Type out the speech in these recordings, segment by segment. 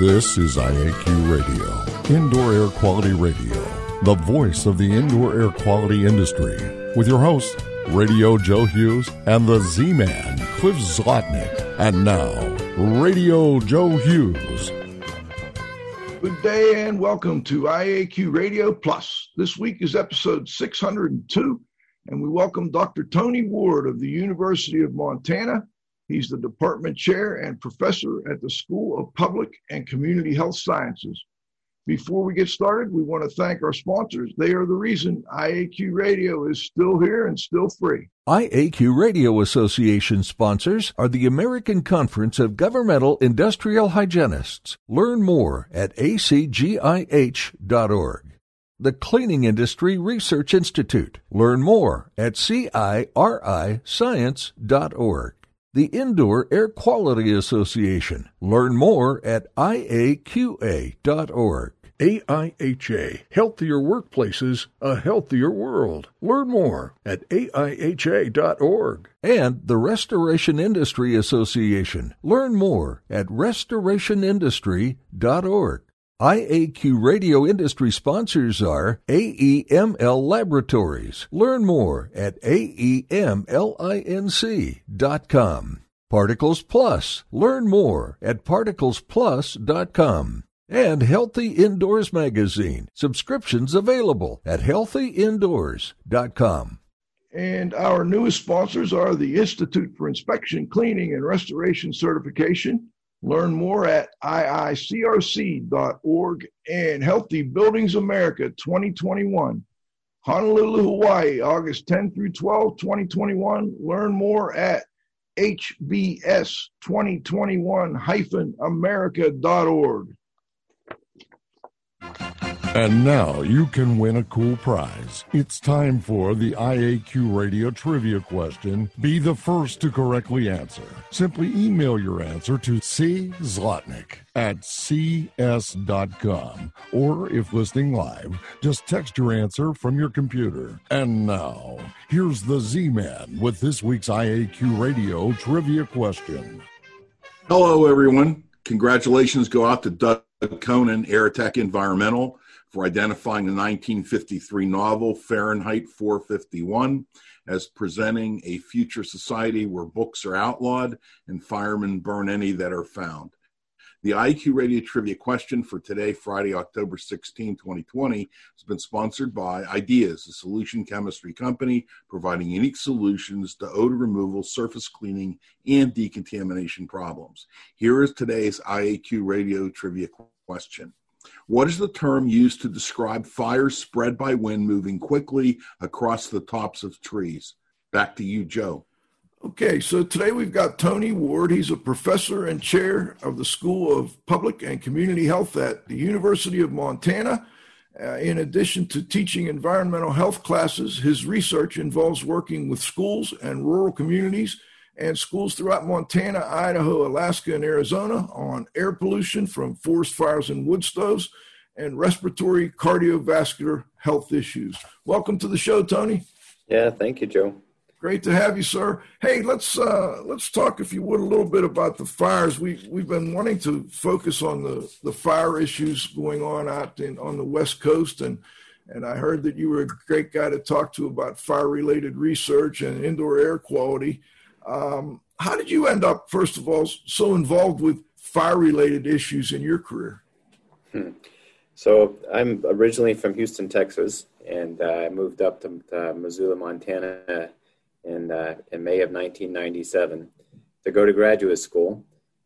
This is IAQ Radio, Indoor Air Quality Radio, the voice of the indoor air quality industry, with your host, Radio Joe Hughes and the Z Man, Cliff Zlotnick. And now, Radio Joe Hughes. Good day and welcome to IAQ Radio Plus. This week is episode 602, and we welcome Dr. Tony Ward of the University of Montana He's the department chair and professor at the School of Public and Community Health Sciences. Before we get started, we want to thank our sponsors. They are the reason IAQ Radio is still here and still free. IAQ Radio Association sponsors are the American Conference of Governmental Industrial Hygienists. Learn more at acgih.org. The Cleaning Industry Research Institute. Learn more at ciriscience.org the Indoor Air Quality Association. Learn more at iaqa.org. AIHA Healthier Workplaces, a Healthier World. Learn more at AIHA.org. And the Restoration Industry Association. Learn more at restorationindustry.org. IAQ radio industry sponsors are AEML Laboratories. Learn more at aemlinc.com. Particles Plus. Learn more at particlesplus.com. And Healthy Indoors Magazine. Subscriptions available at healthyindoors.com. And our newest sponsors are the Institute for Inspection, Cleaning, and Restoration Certification Learn more at iicrc.org and Healthy Buildings America 2021. Honolulu, Hawaii, August 10 through 12, 2021. Learn more at hbs2021-america.org. And now you can win a cool prize. It's time for the IAQ Radio Trivia question. Be the first to correctly answer. Simply email your answer to C. Zlotnick at cs.com. Or if listening live, just text your answer from your computer. And now, here's the Z Man with this week's IAQ Radio Trivia question. Hello, everyone. Congratulations go out to Doug Conan, Airtech Environmental for identifying the 1953 novel Fahrenheit 451 as presenting a future society where books are outlawed and firemen burn any that are found. The IQ Radio Trivia question for today, Friday, October 16, 2020, has been sponsored by Ideas, a solution chemistry company providing unique solutions to odor removal, surface cleaning, and decontamination problems. Here is today's IAQ Radio Trivia question. What is the term used to describe fires spread by wind moving quickly across the tops of trees? Back to you, Joe. Okay, so today we've got Tony Ward. He's a professor and chair of the School of Public and Community Health at the University of Montana. Uh, in addition to teaching environmental health classes, his research involves working with schools and rural communities and schools throughout Montana, Idaho, Alaska, and Arizona on air pollution from forest fires and wood stoves and respiratory cardiovascular health issues. Welcome to the show, Tony. Yeah, thank you, Joe. Great to have you, sir. Hey, let's uh, let's talk, if you would, a little bit about the fires. We we've been wanting to focus on the the fire issues going on out in, on the West Coast, and and I heard that you were a great guy to talk to about fire related research and indoor air quality. Um, how did you end up, first of all, so involved with fire related issues in your career? Hmm. So I'm originally from Houston, Texas, and uh, I moved up to, Missoula, Montana in, uh, in May of 1997 to go to graduate school.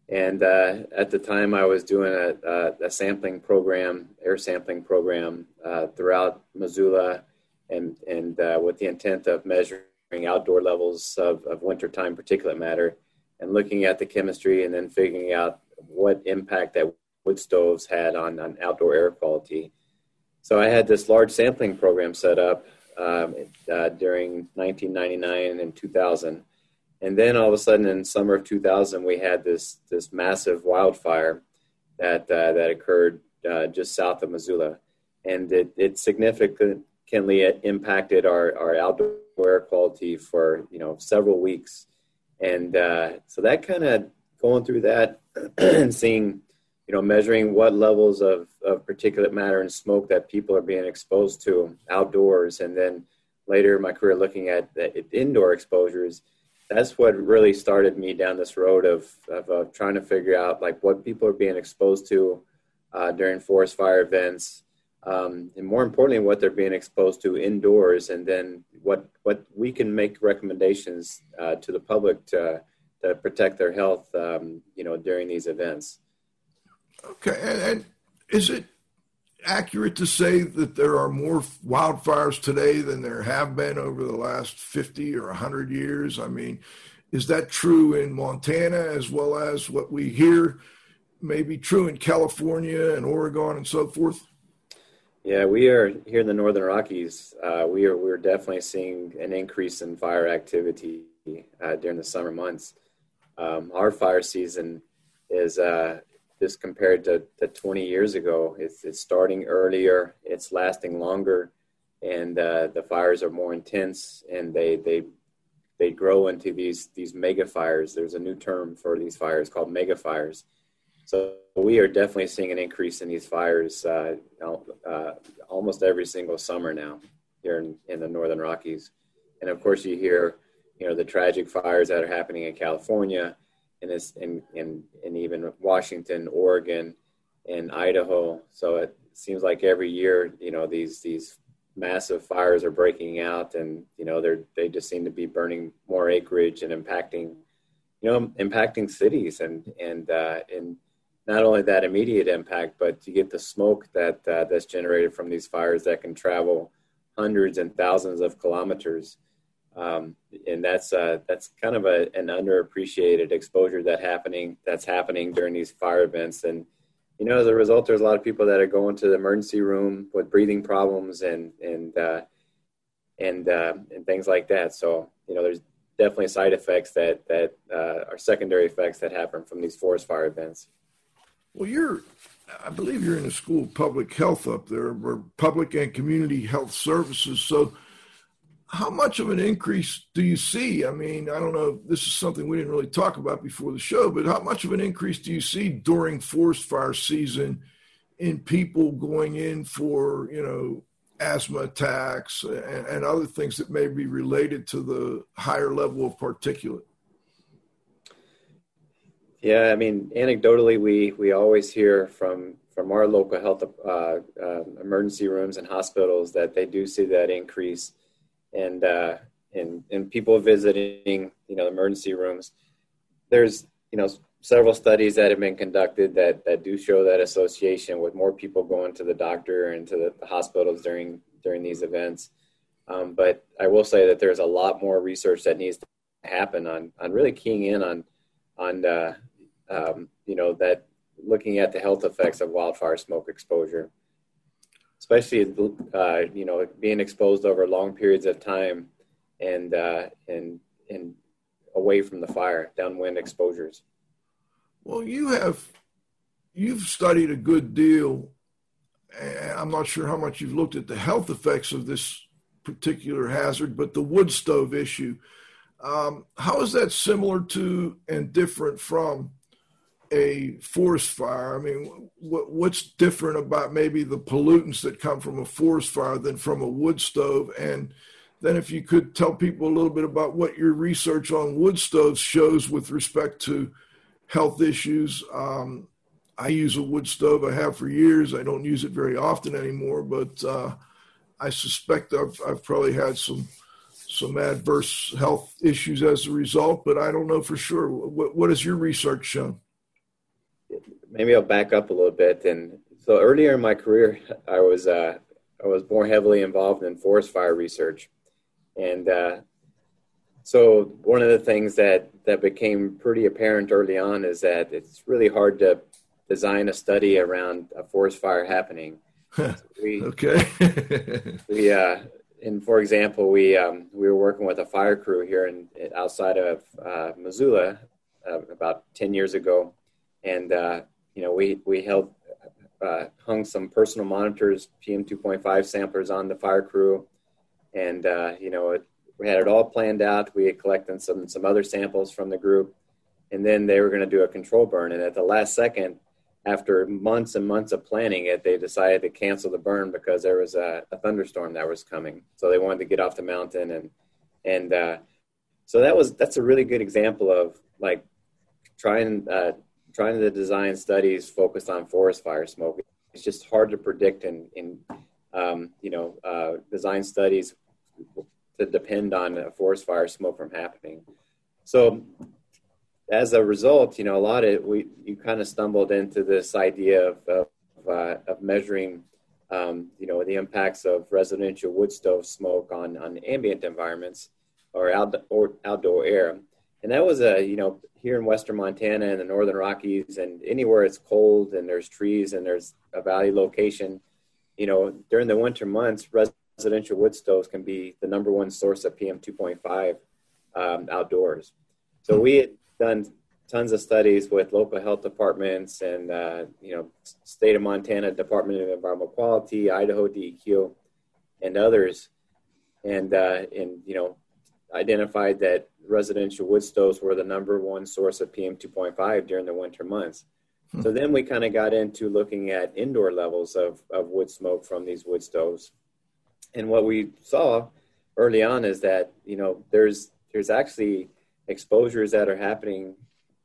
And uh, at the time, I was doing a, a, a sampling program, air sampling program uh, throughout Missoula, and, and uh, with the intent of measuring outdoor levels of, of wintertime particulate matter and looking at the chemistry and then figuring out what impact that wood stoves had on, on outdoor air quality. So I had this large sampling program set up um, uh, during 1999 and 2000. And then all of a sudden in summer of 2000, we had this, this massive wildfire that, uh, that occurred uh, just south of Missoula. And it, it significantly impacted our, our outdoor air quality for you know several weeks, and uh, so that kind of going through that and seeing you know, measuring what levels of, of particulate matter and smoke that people are being exposed to outdoors, and then later in my career looking at the indoor exposures. That's what really started me down this road of, of uh, trying to figure out like what people are being exposed to uh, during forest fire events, um, and more importantly, what they're being exposed to indoors, and then what what we can make recommendations uh, to the public to to protect their health, um, you know, during these events. Okay, and, and, is it accurate to say that there are more wildfires today than there have been over the last fifty or hundred years? I mean, is that true in Montana as well as what we hear? Maybe true in California and Oregon and so forth. Yeah, we are here in the Northern Rockies. Uh, we are we're definitely seeing an increase in fire activity uh, during the summer months. Um, our fire season is uh, just compared to, to 20 years ago. It's, it's starting earlier, it's lasting longer, and uh, the fires are more intense, and they they they grow into these these mega fires. There's a new term for these fires called mega fires so we are definitely seeing an increase in these fires uh, uh, almost every single summer now here in, in, the Northern Rockies. And of course, you hear, you know, the tragic fires that are happening in California, and this, in, in even Washington, Oregon, and Idaho. So it seems like every year, you know, these these massive fires are breaking out, and you know, they're they just seem to be burning more acreage and impacting, you know, impacting cities and and uh, and not only that immediate impact, but you get the smoke that uh, that's generated from these fires that can travel hundreds and thousands of kilometers. Um, and that's uh, that's kind of a, an underappreciated exposure that happening that's happening during these fire events. And you know, as a result, there's a lot of people that are going to the emergency room with breathing problems and and uh, and uh, and things like that. So you know, there's definitely side effects that that uh, are secondary effects that happen from these forest fire events. Well, you're, I believe you're in the school of public health up there, or public and community health services. So, how much of an increase do you see? I mean, I don't know. This is something we didn't really talk about before the show, but how much of an increase do you see during forest fire season in people going in for, you know, asthma attacks and, and other things that may be related to the higher level of particulate? Yeah, I mean, anecdotally, we we always hear from from our local health uh, uh, emergency rooms and hospitals that they do see that increase, and uh, and people visiting, you know, emergency rooms. There's you know several studies that have been conducted that that do show that association with more people going to the doctor and to the, the hospitals during during these events. Um, but I will say that there's a lot more research that needs to happen on on really keying in on on uh, um, you know, that looking at the health effects of wildfire smoke exposure, especially, uh, you know, being exposed over long periods of time and, uh, and, and away from the fire, downwind exposures. Well, you have, you've studied a good deal. I'm not sure how much you've looked at the health effects of this particular hazard, but the wood stove issue. Um, how is that similar to and different from a forest fire? I mean, what, what's different about maybe the pollutants that come from a forest fire than from a wood stove? And then, if you could tell people a little bit about what your research on wood stoves shows with respect to health issues. Um, I use a wood stove. I have for years. I don't use it very often anymore, but uh, I suspect I've, I've probably had some some adverse health issues as a result, but I don't know for sure. What, what has your research shown? Maybe I'll back up a little bit. And so earlier in my career, I was uh, I was more heavily involved in forest fire research, and uh, so one of the things that that became pretty apparent early on is that it's really hard to design a study around a forest fire happening. So we, okay. we uh, and for example, we um, we were working with a fire crew here in outside of uh, Missoula uh, about ten years ago, and uh, you know, we we held uh, hung some personal monitors, PM 2.5 samplers on the fire crew, and uh, you know, it, we had it all planned out. We had collected some some other samples from the group, and then they were going to do a control burn. And at the last second, after months and months of planning it, they decided to cancel the burn because there was a, a thunderstorm that was coming. So they wanted to get off the mountain and and uh, so that was that's a really good example of like trying uh, trying to design studies focused on forest fire smoke. It's just hard to predict in um, you know uh, design studies to depend on a forest fire smoke from happening. So as a result, you know, a lot of we you kind of stumbled into this idea of of, uh, of measuring, um, you know, the impacts of residential wood stove smoke on on ambient environments or, out, or outdoor air, and that was a you know here in western Montana and the northern Rockies and anywhere it's cold and there's trees and there's a valley location, you know, during the winter months, residential wood stoves can be the number one source of PM two point five um, outdoors. So we had done tons of studies with local health departments and uh, you know state of Montana Department of Environmental Quality, Idaho DEQ, and others, and uh, and you know identified that residential wood stoves were the number one source of PM 2.5 during the winter months. Hmm. So then we kind of got into looking at indoor levels of, of wood smoke from these wood stoves. And what we saw early on is that, you know, there's there's actually exposures that are happening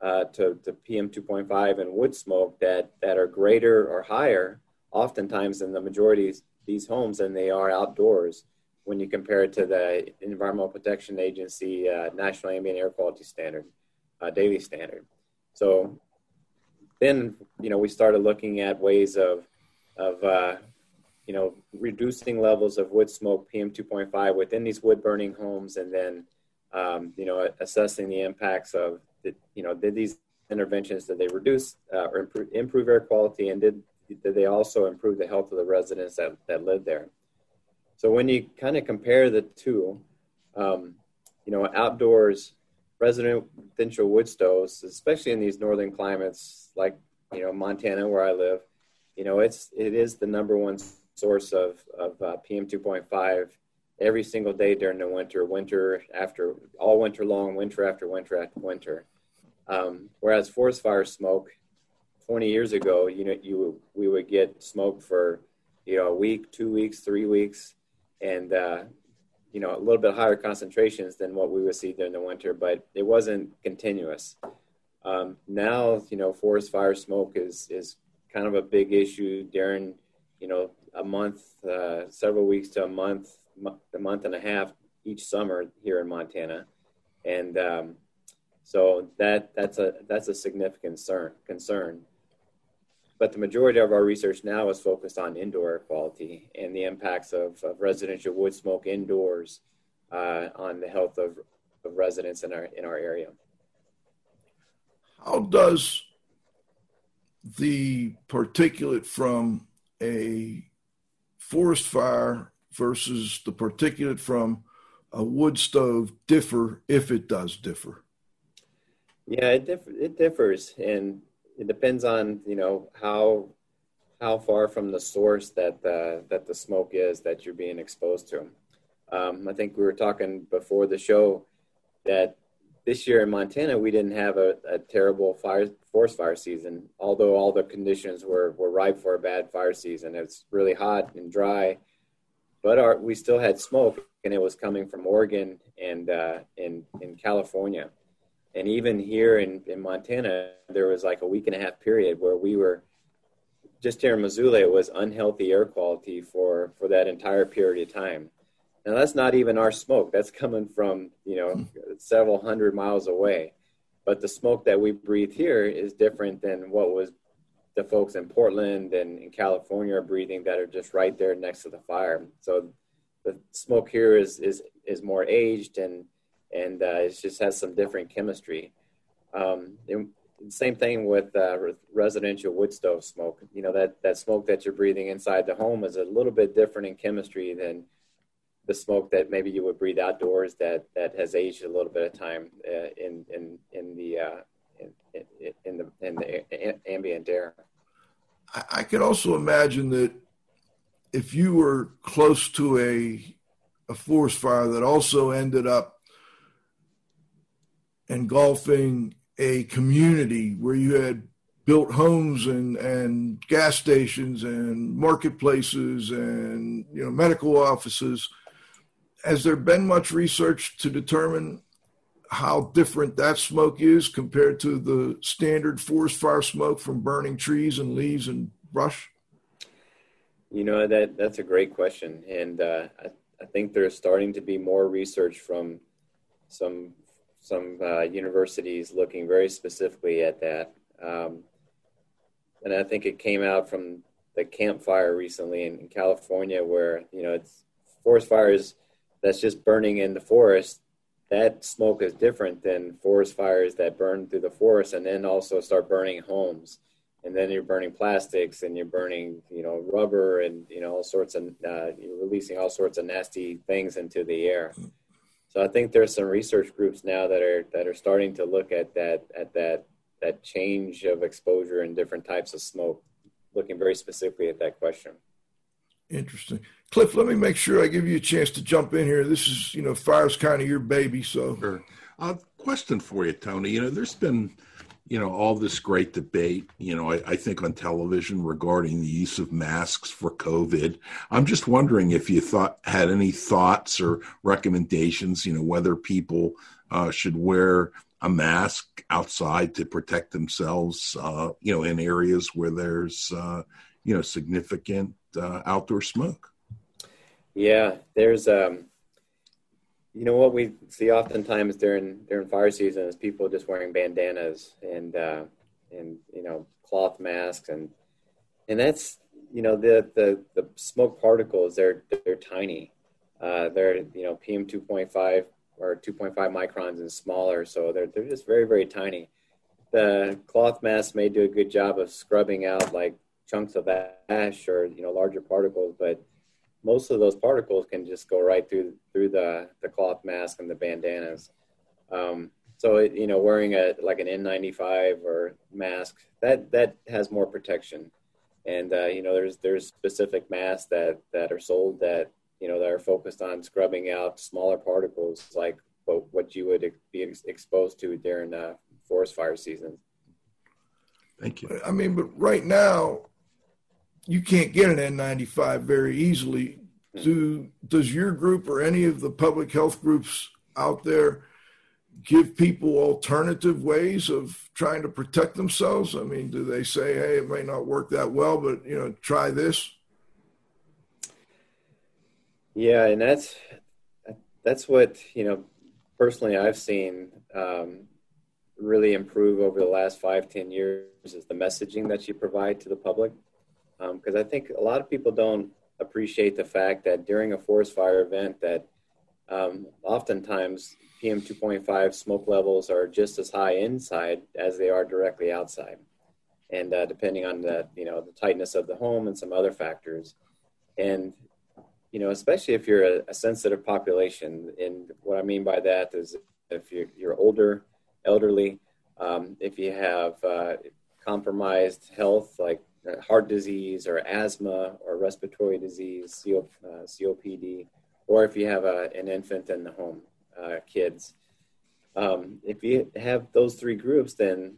uh, to, to PM 2.5 and wood smoke that, that are greater or higher, oftentimes in the majority of these homes, than they are outdoors when you compare it to the Environmental Protection Agency uh, National Ambient Air Quality Standard, uh, daily standard. So then, you know, we started looking at ways of, of uh, you know, reducing levels of wood smoke PM 2.5 within these wood burning homes and then um, you know, assessing the impacts of, the, you know, did these interventions, did they reduce uh, or improve, improve air quality and did, did they also improve the health of the residents that, that live there? So when you kind of compare the two, um, you know, outdoors residential wood stoves, especially in these northern climates like, you know, Montana where I live, you know, it's, it is the number one source of, of uh, PM 2.5 every single day during the winter, winter after all winter long, winter after winter after winter. Um, whereas forest fire smoke, 20 years ago, you know, you we would get smoke for you know a week, two weeks, three weeks, and uh, you know a little bit higher concentrations than what we would see during the winter, but it wasn't continuous. Um, now, you know, forest fire smoke is is kind of a big issue during you know a month, uh, several weeks to a month a month and a half each summer here in Montana, and um, so that that's a that's a significant concern. Concern. But the majority of our research now is focused on indoor air quality and the impacts of, of residential wood smoke indoors uh, on the health of, of residents in our in our area. How does the particulate from a forest fire versus the particulate from a wood stove differ if it does differ? Yeah, it, diff- it differs, and it depends on you know how how far from the source that the, that the smoke is that you're being exposed to. Um, I think we were talking before the show that this year in Montana we didn't have a, a, terrible fire forest fire season, although all the conditions were were ripe for a bad fire season. It's really hot and dry but our, we still had smoke, and it was coming from Oregon and uh, in in California, and even here in, in Montana, there was like a week and a half period where we were just here in Missoula. It was unhealthy air quality for for that entire period of time. Now that's not even our smoke. That's coming from you know hmm. several hundred miles away. But the smoke that we breathe here is different than what was the folks in Portland and in California are breathing that are just right there next to the fire. So the smoke here is is is more aged and and uh, it just has some different chemistry. Um, same thing with uh, residential wood stove smoke. You know that that smoke that you're breathing inside the home is a little bit different in chemistry than the smoke that maybe you would breathe outdoors that that has aged a little bit of time uh, in in in the uh, in, in the in the ambient air. I could also imagine that if you were close to a a forest fire that also ended up engulfing a community where you had built homes and, and gas stations and marketplaces and you know medical offices. Has there been much research to determine how different that smoke is compared to the standard forest fire smoke from burning trees and leaves and brush? You know that that's a great question, and uh, I, I think there's starting to be more research from some some uh, universities looking very specifically at that. Um, and I think it came out from the Camp Fire recently in, in California, where you know it's forest fires that's just burning in the forest. That smoke is different than forest fires that burn through the forest and then also start burning homes. And then you're burning plastics and you're burning, you know, rubber and you know all sorts of uh, you're releasing all sorts of nasty things into the air. So I think there's some research groups now that are that are starting to look at that at that that change of exposure in different types of smoke, looking very specifically at that question. Interesting. Cliff, let me make sure I give you a chance to jump in here. This is, you know, fire's kind of your baby, so. Sure. Uh, question for you, Tony. You know, there's been, you know, all this great debate, you know, I, I, think on television regarding the use of masks for COVID. I'm just wondering if you thought had any thoughts or recommendations, you know, whether people uh, should wear a mask outside to protect themselves, uh, you know, in areas where there's, uh, you know, significant uh, outdoor smoke. Yeah, there's, um, you know, what we see oftentimes during during fire season is people just wearing bandanas and uh, and you know cloth masks and and that's you know the the the smoke particles they're they're tiny. Uh, they're you know PM two point five or 2.5 microns and smaller, so they're they're just very very tiny. The cloth mask may do a good job of scrubbing out like chunks of ash or you know larger particles, but most of those particles can just go right through through the the cloth mask and the bandanas. Um, so it, you know, wearing a like an N95 or mask that that has more protection, and uh, you know, there's there's specific masks that that are sold that you know, that are focused on scrubbing out smaller particles like what, what you would be exposed to during uh, forest fire season. Thank you. I mean, but right now, you can't get an N95 very easily. Do does your group or any of the public health groups out there give people alternative ways of trying to protect themselves? I mean, do they say, "Hey, it may not work that well, but you know, try this"? Yeah, and that's that's what you know. Personally, I've seen um, really improve over the last five, ten years is the messaging that you provide to the public. Because um, I think a lot of people don't appreciate the fact that during a forest fire event, that um, oftentimes PM 2.5 smoke levels are just as high inside as they are directly outside, and uh, depending on the you know the tightness of the home and some other factors. And you know, especially if you're a, a, sensitive population. And what I mean by that is if you're, you're older, elderly, um, if you have uh, compromised health like heart disease or asthma or respiratory disease, CO, uh, COPD, or if you have a, an infant in the home, uh, kids. Um, if you have those three groups, then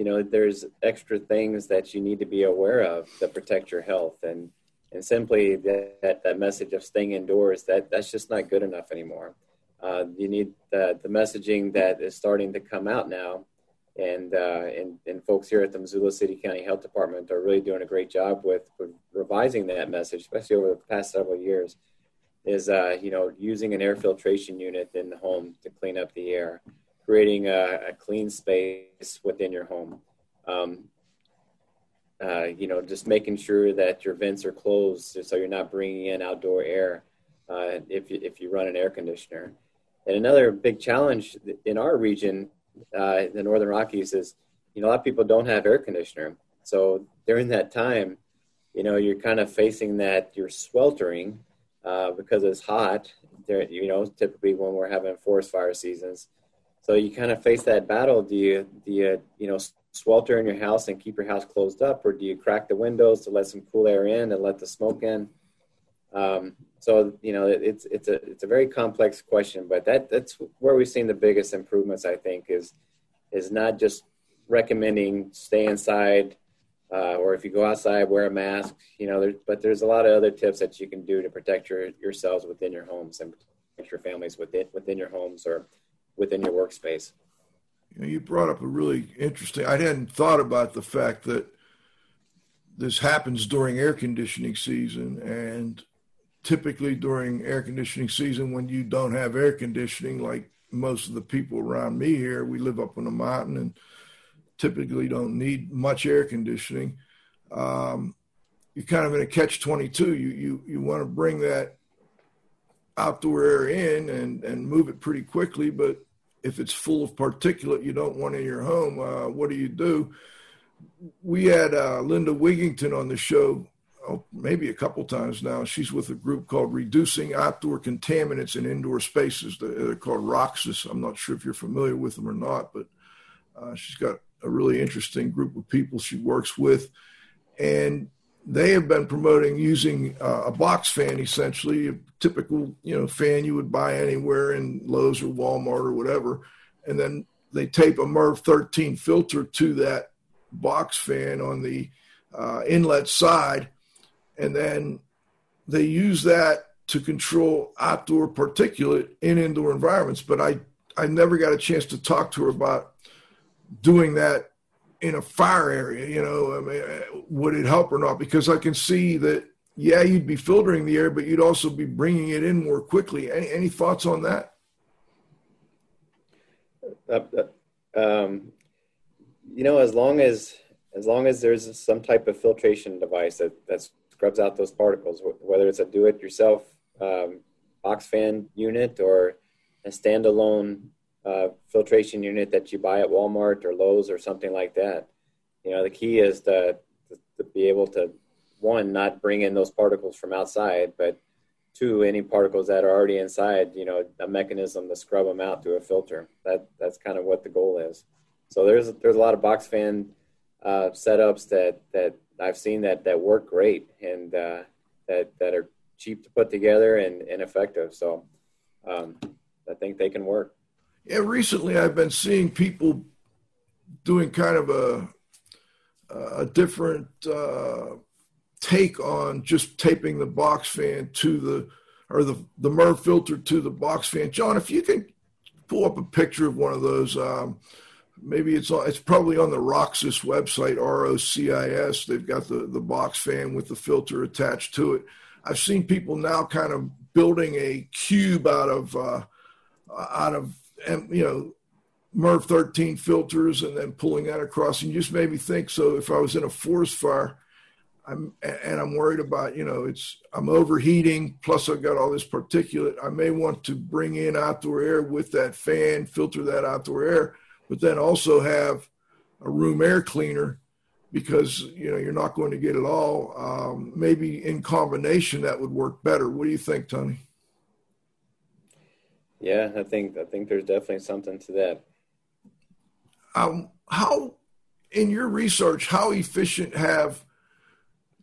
you know there's extra things that you need to be aware of to protect your health and and simply that, that message of staying indoors that that's just not good enough anymore uh, you need the, the messaging that is starting to come out now and, uh, and and folks here at the Missoula City County Health Department are really doing a great job with, with revising that message, especially over the past several years. Is uh, you know using an air filtration unit in the home to clean up the air, creating a, a clean space within your home, um, uh, you know, just making sure that your vents are closed so you're not bringing in outdoor air uh, if, you, if you run an air conditioner. And another big challenge in our region, uh, the Northern Rockies, is you know a lot of people don't have air conditioner. So during that time, you know, you're kind of facing that you're sweltering uh, because it's hot. There, you know, typically when we're having forest fire seasons, so you kind of face that battle. Do you do you you know swelter in your house and keep your house closed up, or do you crack the windows to let some cool air in and let the smoke in? Um, so you know, it, it's it's a it's a very complex question, but that that's where we've seen the biggest improvements. I think is is not just recommending stay inside, uh, or if you go outside, wear a mask. You know, there, but there's a lot of other tips that you can do to protect your, yourselves within your homes and protect your families within within your homes or within your workspace. You, know, you brought up a really interesting. I hadn't thought about the fact that this happens during air conditioning season, and typically during air conditioning season, when you don't have air conditioning, like most of the people around me here, we live up on a mountain and typically don't need much air conditioning. Um, you're kind of in a catch 22. You, you, you want to bring that outdoor air in and, and move it pretty quickly, but if it's full of particulate you don't want in your home, uh, what do you do? We had uh, Linda Wigington on the show oh, maybe a couple times now. She's with a group called Reducing Outdoor Contaminants in Indoor Spaces. They're called ROCIS. I'm not sure if you're familiar with them or not, but uh, she's got a really interesting group of people she works with. And they have been promoting using uh, a box fan, essentially a typical you know fan you would buy anywhere in Lowe's or Walmart or whatever, and then they tape a MERV 13 filter to that box fan on the uh, inlet side, and then they use that to control outdoor particulate in indoor environments. But I I never got a chance to talk to her about doing that in a fire area. You know, I mean, would it help or not? Because I can see that yeah, you'd be filtering the air, but you'd also be bringing it in more quickly. Any any thoughts on that? Uh, uh, um, you know, as long as as long as there's some type of filtration device that that's scrubs out those particles, whether it's a do-it-yourself um, box fan unit or a standalone uh, filtration unit that you buy at Walmart or Lowe's or something like that. You know, the key is to, to, to be able to one not bring in those particles from outside, but two any particles that are already inside. You know, a mechanism to scrub them out through a filter. That that's kind of what the goal is. So there's there's a lot of box fan uh, setups that that I've seen that that work great and uh, that that are cheap to put together and, and effective. So um, I think they can work. Yeah, recently I've been seeing people doing kind of a a different uh, take on just taping the box fan to the or the the MERV filter to the box fan. John, if you can pull up a picture of one of those. Um, maybe it's it's probably on the ROCIS website, R O C I S. They've got the the box fan with the filter attached to it. I've seen people now kind of building a cube out of uh, out of you know MERV 13 filters and then pulling that across. And just made me think. So if I was in a forest fire, I'm and I'm worried about you know it's I'm overheating. Plus I've got all this particulate. I may want to bring in outdoor air with that fan, filter that outdoor air but then also have a room air cleaner because you know you're not going to get it all. Um, maybe in combination that would work better. What do you think, Tony? Yeah, I think I think there's definitely something to that. Um, how, in your research, how efficient have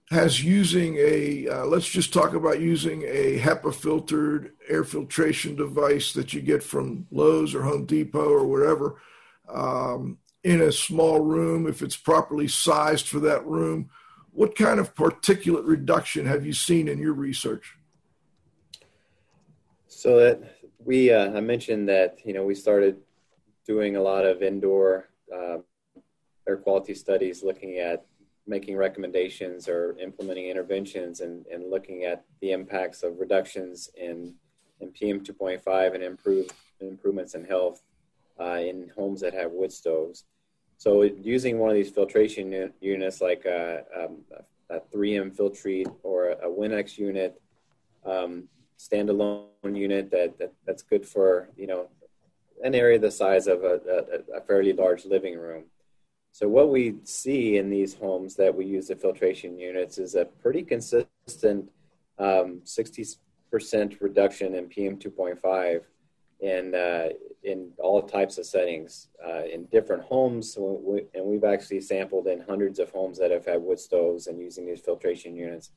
has using a uh, let's just talk about using a HEPA filtered air filtration device that you get from Lowe's or Home Depot or whatever um, in a small room, if it's properly sized for that room. What kind of particulate reduction have you seen in your research? So that we, uh, I mentioned that you know we started doing a lot of indoor uh, air quality studies, looking at making recommendations or implementing interventions, and, and looking at the impacts of reductions in in PM 2.5 and improve improvements in health uh, in homes that have wood stoves. So using one of these filtration units like a, um, a 3M Filtrete or a, Winix unit, um, standalone unit that, that, that's good for you know an area the size of a, a, a, fairly large living room. So what we see in these homes that we use the filtration units is a pretty consistent um, 60% reduction in PM 2.5 in uh, in all types of settings uh, in different homes, and we've actually sampled in hundreds of homes that have had wood stoves and using these filtration units.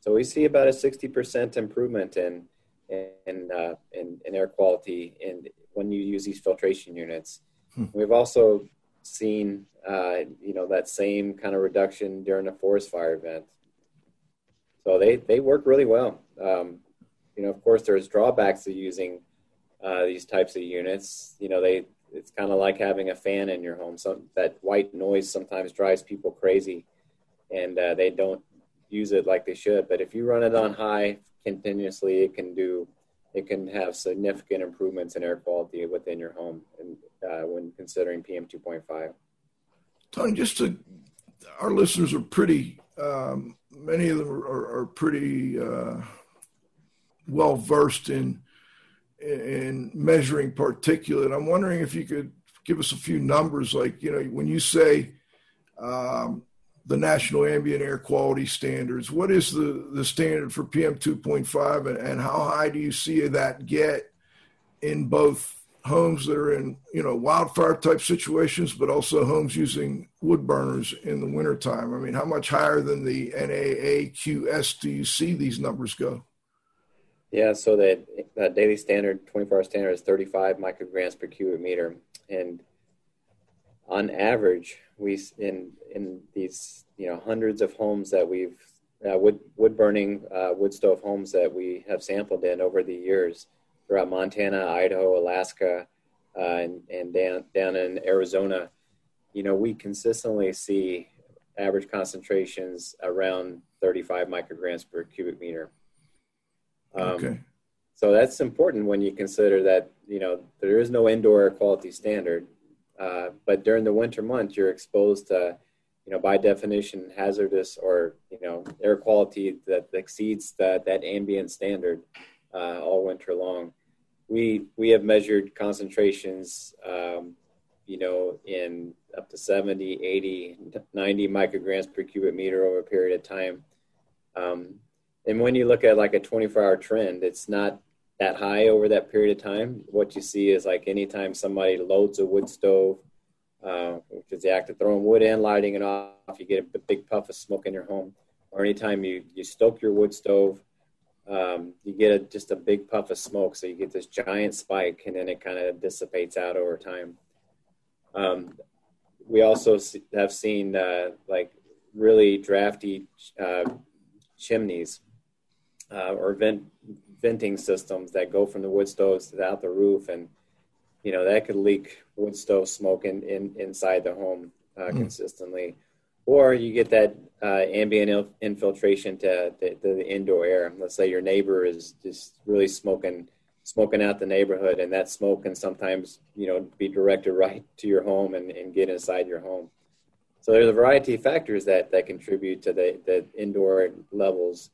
So we see about a sixty percent improvement in in, uh, in, in air quality in when you use these filtration units. Hmm. We've also seen uh, you know that same kind of reduction during a forest fire event. So they they work really well. Um, you know, of course, there's drawbacks to using uh, these types of units. You know, they it's kind of like having a fan in your home. So that white noise sometimes drives people crazy, and uh, they don't use it like they should. But if you run it on high continuously, it can do it can have significant improvements in air quality within your home, and uh, when considering PM two point five. Tony, just to our listeners are pretty. Um, many of them are, are pretty uh, well versed in in measuring particulate. I'm wondering if you could give us a few numbers, like you know, when you say um, the national ambient air quality standards, what is the the standard for PM 2.5, and, and how high do you see that get in both homes that are in you know wildfire type situations, but also homes using wood burners in the wintertime? I mean, how much higher than the NAAQS do you see these numbers go? Yeah, so that, daily standard, 24 hour standard is 35 micrograms per cubic meter. And on average, we in in these you know hundreds of homes that we've uh, wood wood burning uh, wood stove homes that we have sampled in over the years throughout Montana, Idaho, Alaska, uh, and and down down in Arizona, you know we consistently see average concentrations around 35 micrograms per cubic meter. Um, okay. So that's important when you consider that you know there is no indoor air quality standard, uh, but during the winter months you're exposed to, you know, by definition hazardous or you know air quality that exceeds that that ambient standard uh, all winter long. We we have measured concentrations, um, you know, in up to 70, 80, 90 micrograms per cubic meter over a period of time. Um, and when you look at like a 24 hour trend, it's not that high over that period of time. What you see is like anytime somebody loads a wood stove, uh, which is the act of throwing wood in, lighting it off, you get a big puff of smoke in your home. Or anytime you, you stoke your wood stove, um, you get a, just a big puff of smoke. So you get this giant spike and then it kind of dissipates out over time. Um, we also have seen uh, like really drafty uh, chimneys uh, or vent venting systems that go from the wood stoves to out the roof, and you know that could leak wood stove smoke in, in inside the home uh, mm. consistently. Or you get that uh, ambient infiltration to the, the, indoor air. Let's say your neighbor is just really smoking smoking out the neighborhood, and that smoke can sometimes you know be directed right to your home and, and get inside your home. So there's a variety of factors that that contribute to the, the indoor levels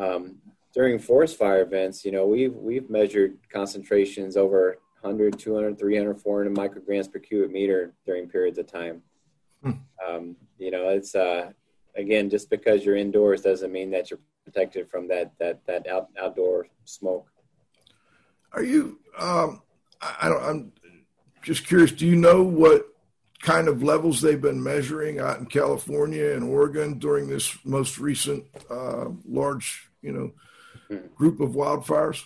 um, during forest fire events, you know, we've we've measured concentrations over 100, 200, 300, 400 micrograms per cubic meter during periods of time. Hmm. Um, you know, it's uh, again just because you're indoors doesn't mean that you're protected from that that that out, outdoor smoke. Are you? Um, I don't. I'm just curious. Do you know what kind of levels they've been measuring out in California and Oregon during this most recent uh, large, you know, hmm. group of wildfires?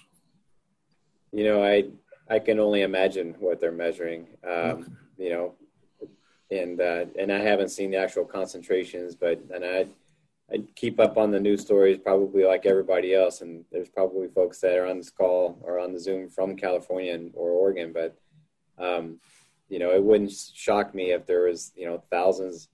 You know, I I can only imagine what they're measuring. Um, okay. You know, and uh, and I haven't seen the actual concentrations, but and I I keep up on the news stories probably like everybody else, and there's probably folks that are on this call or on the Zoom from California or Oregon, but um, you know, it wouldn't shock me if there was, you know, thousands,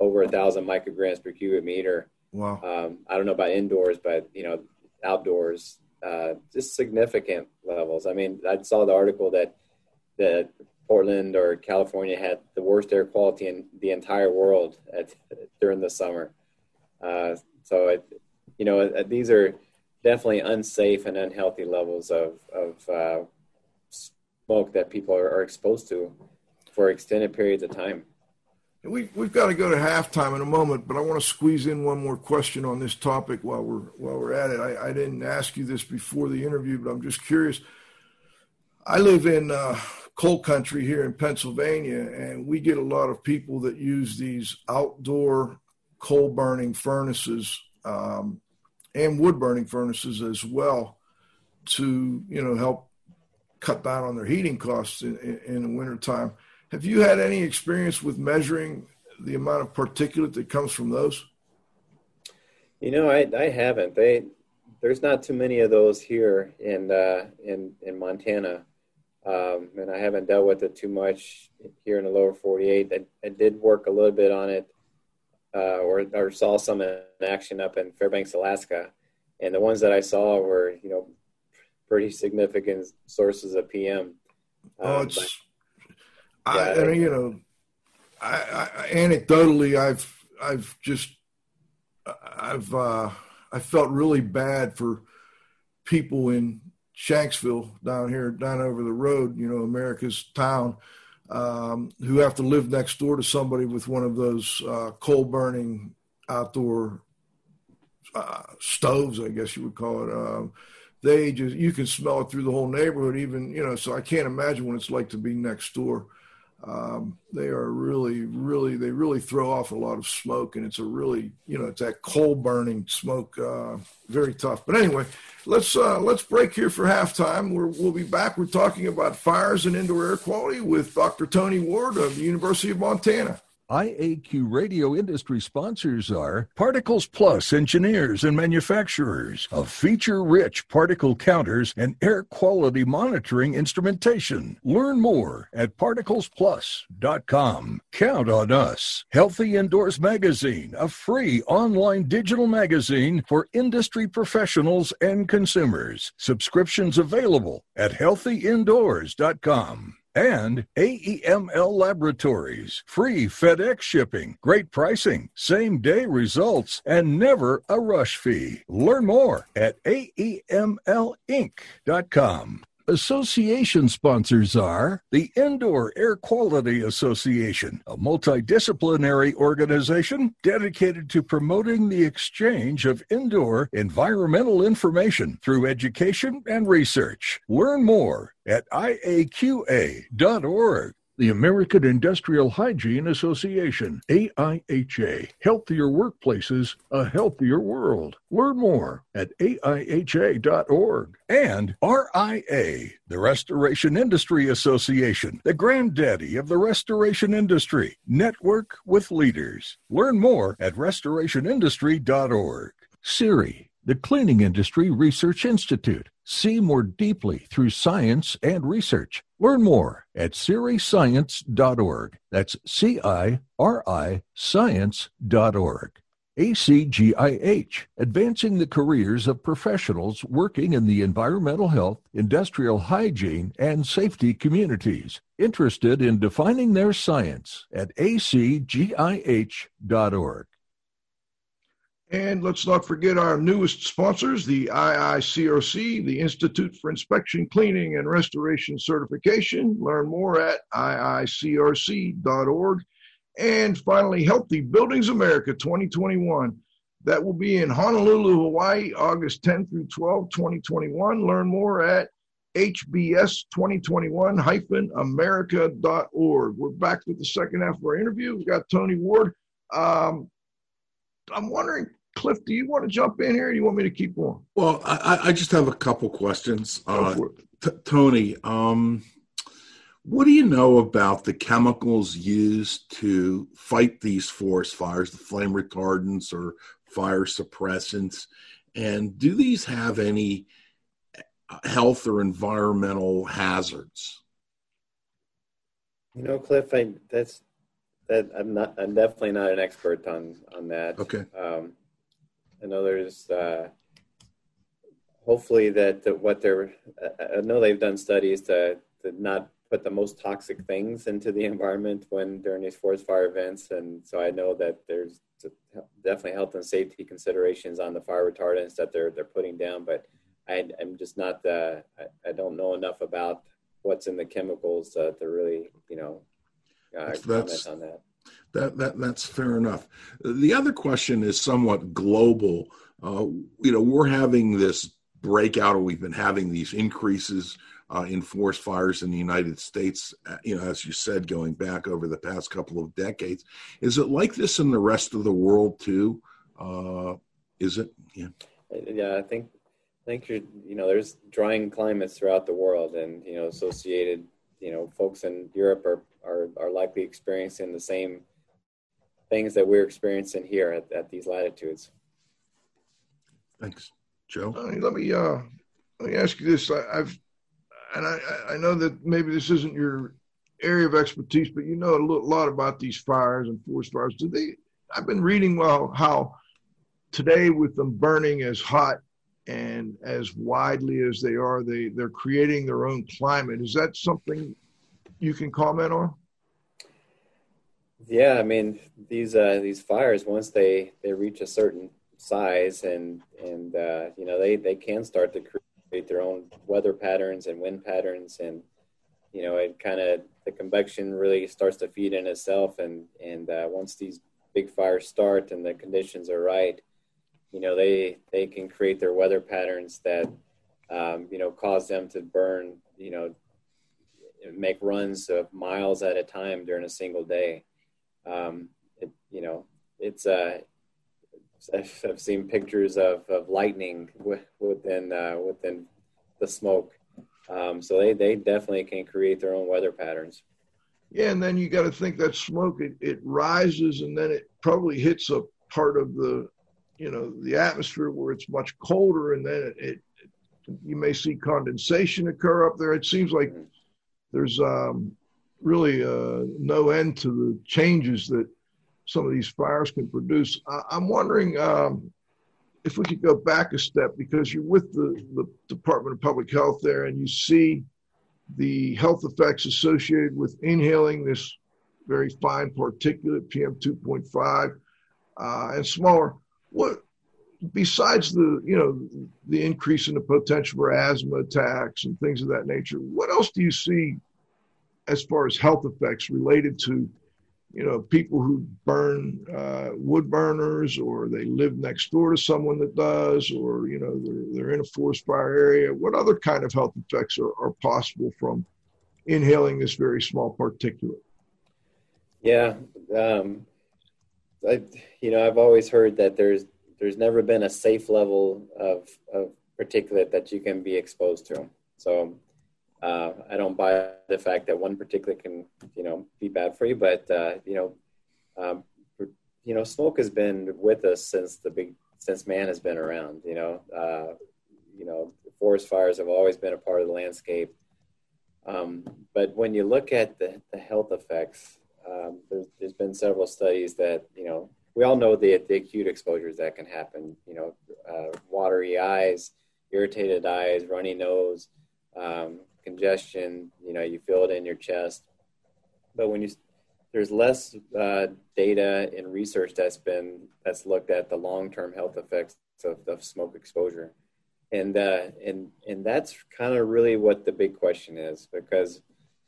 over a thousand micrograms per cubic meter. Wow. Um, I don't know about indoors, but you know, outdoors, uh, just significant levels. I mean, I saw the article that that Portland or California had the worst air quality in the entire world at, during the summer. Uh, so, it, you know, these are definitely unsafe and unhealthy levels of of uh, smoke that people are, are exposed to for extended periods of time. We, we've got to go to halftime in a moment, but I want to squeeze in one more question on this topic while we're while we're at it. I, I didn't ask you this before the interview, but I'm just curious. I live in uh, coal country here in Pennsylvania, and we get a lot of people that use these outdoor coal burning furnaces um, and wood burning furnaces as well to you know help cut down on their heating costs in, in, in the wintertime. Have you had any experience with measuring the amount of particulate that comes from those? You know, I, I haven't. They there's not too many of those here in uh, in in Montana, um, and I haven't dealt with it too much here in the lower 48. I, I did work a little bit on it, uh, or or saw some in action up in Fairbanks, Alaska, and the ones that I saw were you know pretty significant sources of PM. Oh, um, it's. I, I mean, you know, I, I, anecdotally, I've I've just I've uh, I felt really bad for people in Shanksville down here, down over the road. You know, America's town, um, who have to live next door to somebody with one of those uh, coal burning outdoor uh, stoves, I guess you would call it. Um, they just you can smell it through the whole neighborhood, even you know. So I can't imagine what it's like to be next door. Um, they are really, really, they really throw off a lot of smoke, and it's a really, you know, it's that coal burning smoke, uh, very tough. But anyway, let's uh, let's break here for halftime. We're, we'll be back. We're talking about fires and indoor air quality with Dr. Tony Ward of the University of Montana. IAQ radio industry sponsors are Particles Plus engineers and manufacturers of feature rich particle counters and air quality monitoring instrumentation. Learn more at particlesplus.com. Count on us. Healthy Indoors Magazine, a free online digital magazine for industry professionals and consumers. Subscriptions available at healthyindoors.com and AEML Laboratories. Free FedEx shipping, great pricing, same day results, and never a rush fee. Learn more at AEMLinc.com. Association sponsors are the Indoor Air Quality Association, a multidisciplinary organization dedicated to promoting the exchange of indoor environmental information through education and research. Learn more at iaqa.org the American Industrial Hygiene Association, AIHA. Healthier workplaces, a healthier world. Learn more at AIHA.org. And RIA, the Restoration Industry Association, the granddaddy of the restoration industry. Network with leaders. Learn more at restorationindustry.org. CIRI, the Cleaning Industry Research Institute. See more deeply through science and research. Learn more at ciriscience.org. That's C I R I science.org. ACGIH, advancing the careers of professionals working in the environmental health, industrial hygiene, and safety communities. Interested in defining their science at acgih.org. And let's not forget our newest sponsors, the IICRC, the Institute for Inspection, Cleaning, and Restoration Certification. Learn more at iicrc.org. And finally, Healthy Buildings America 2021. That will be in Honolulu, Hawaii, August 10 through 12, 2021. Learn more at hbs2021-america.org. We're back with the second half of our interview. We've got Tony Ward. Um, I'm wondering, Cliff, do you want to jump in here or do you want me to keep going? Well, I, I just have a couple questions. Uh, t- Tony, um, what do you know about the chemicals used to fight these forest fires, the flame retardants or fire suppressants? And do these have any health or environmental hazards? You know, Cliff, I, that's that I'm not. I'm definitely not an expert on on that. Okay. Um, I know there's uh, hopefully that, that what they're. I know they've done studies to to not put the most toxic things into the environment when during these forest fire events, and so I know that there's definitely health and safety considerations on the fire retardants that they're they're putting down, but I, am just not. Uh, I, I, don't know enough about what's in the chemicals uh, to really, you know, uh, comment on that. That, that that's fair enough. The other question is somewhat global. Uh, you know, we're having this breakout, or we've been having these increases uh, in forest fires in the United States. Uh, you know, as you said, going back over the past couple of decades. Is it like this in the rest of the world too? Uh, is it? Yeah. Yeah, I think I think you're, you know, there's drying climates throughout the world, and you know, associated, you know, folks in Europe are are, are likely experiencing the same things that we're experiencing here at, at these latitudes. Thanks, Joe. let me uh, let me ask you this. I, have and I, I know that maybe this isn't your area of expertise, but you know a lot about these fires and forest fires. Do they? I've been reading well how today with them burning as hot and as widely as they are, they they're creating their own climate. Is that something you can comment on? Yeah, I mean these uh, these fires once they they reach a certain size and and uh, you know they they can start to create their own weather patterns and wind patterns and you know it kind of the convection really starts to feed in itself and and uh, once these big fires start and the conditions are right you know they they can create their weather patterns that um, you know cause them to burn you know make runs of miles at a time during a single day um, it, you know it's uh I've, I've seen pictures of, of lightning within uh, within the smoke. Um, so they, they definitely can create their own weather patterns. Yeah and then you got to think that smoke it, it rises and then it probably hits a part of the you know the atmosphere where it's much colder and then it, it you may see condensation occur up there. It seems like there's um, really uh, no end to the changes that some of these fires can produce. I, am wondering um, if we could go back a step because you're with the, the department of public health there and you see the health effects associated with inhaling this very fine particulate pm 2.5 uh, and smaller. What besides the you know the increase in the potential for asthma attacks and things of that nature what else do you see as far as health effects related to you know people who burn uh, wood burners or they live next door to someone that does or you know they're, they're in a forest fire area what other kind of health effects are, are possible from inhaling this very small particulate yeah um, I, you know, I've always heard that there's there's never been a safe level of, of particulate that you can be exposed to. So uh, I don't buy the fact that one particular can, you know, be bad for you. But uh, you know, um, you know, smoke has been with us since the big since man has been around. You know, uh, you know, forest fires have always been a part of the landscape. Um, but when you look at the, the health effects um, there's, there's been several studies that you know we all know the, the acute exposures that can happen. You know, uh, watery eyes, irritated eyes, runny nose, um, congestion. You know, you feel it in your chest. But when you there's less uh, data and research that's been that's looked at the long-term health effects of, of smoke exposure, and uh, and and that's kind of really what the big question is because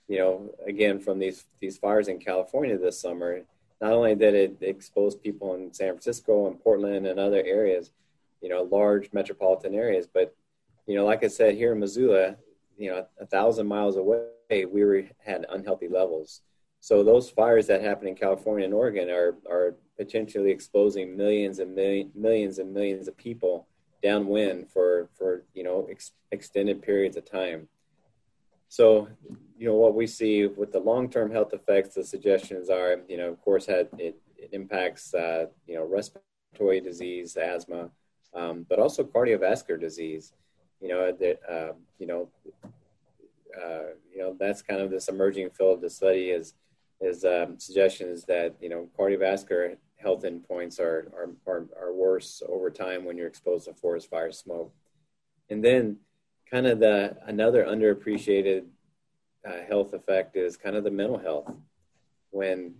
you know, again, from these these fires in California this summer, not only did it expose people in San Francisco and Portland and other areas, you know, large metropolitan areas, but you know, like I said, here in Missoula, you know, a thousand miles away, we were had unhealthy levels. So those fires that happen in California and Oregon are are potentially exposing millions and million, millions and millions of people downwind for for you know ex- extended periods of time. So, you know, what we see with the long-term health effects, the suggestions are, you know, of course, had, it, it impacts, uh, you know, respiratory disease, asthma, um, but also cardiovascular disease. You know, that, uh, you know, uh, you know, that's kind of this emerging field of the study is, is um, suggestions that, you know, cardiovascular health endpoints are, are, are, are worse over time when you're exposed to forest fire smoke. And then kind of the another underappreciated uh, health effect is kind of the mental health when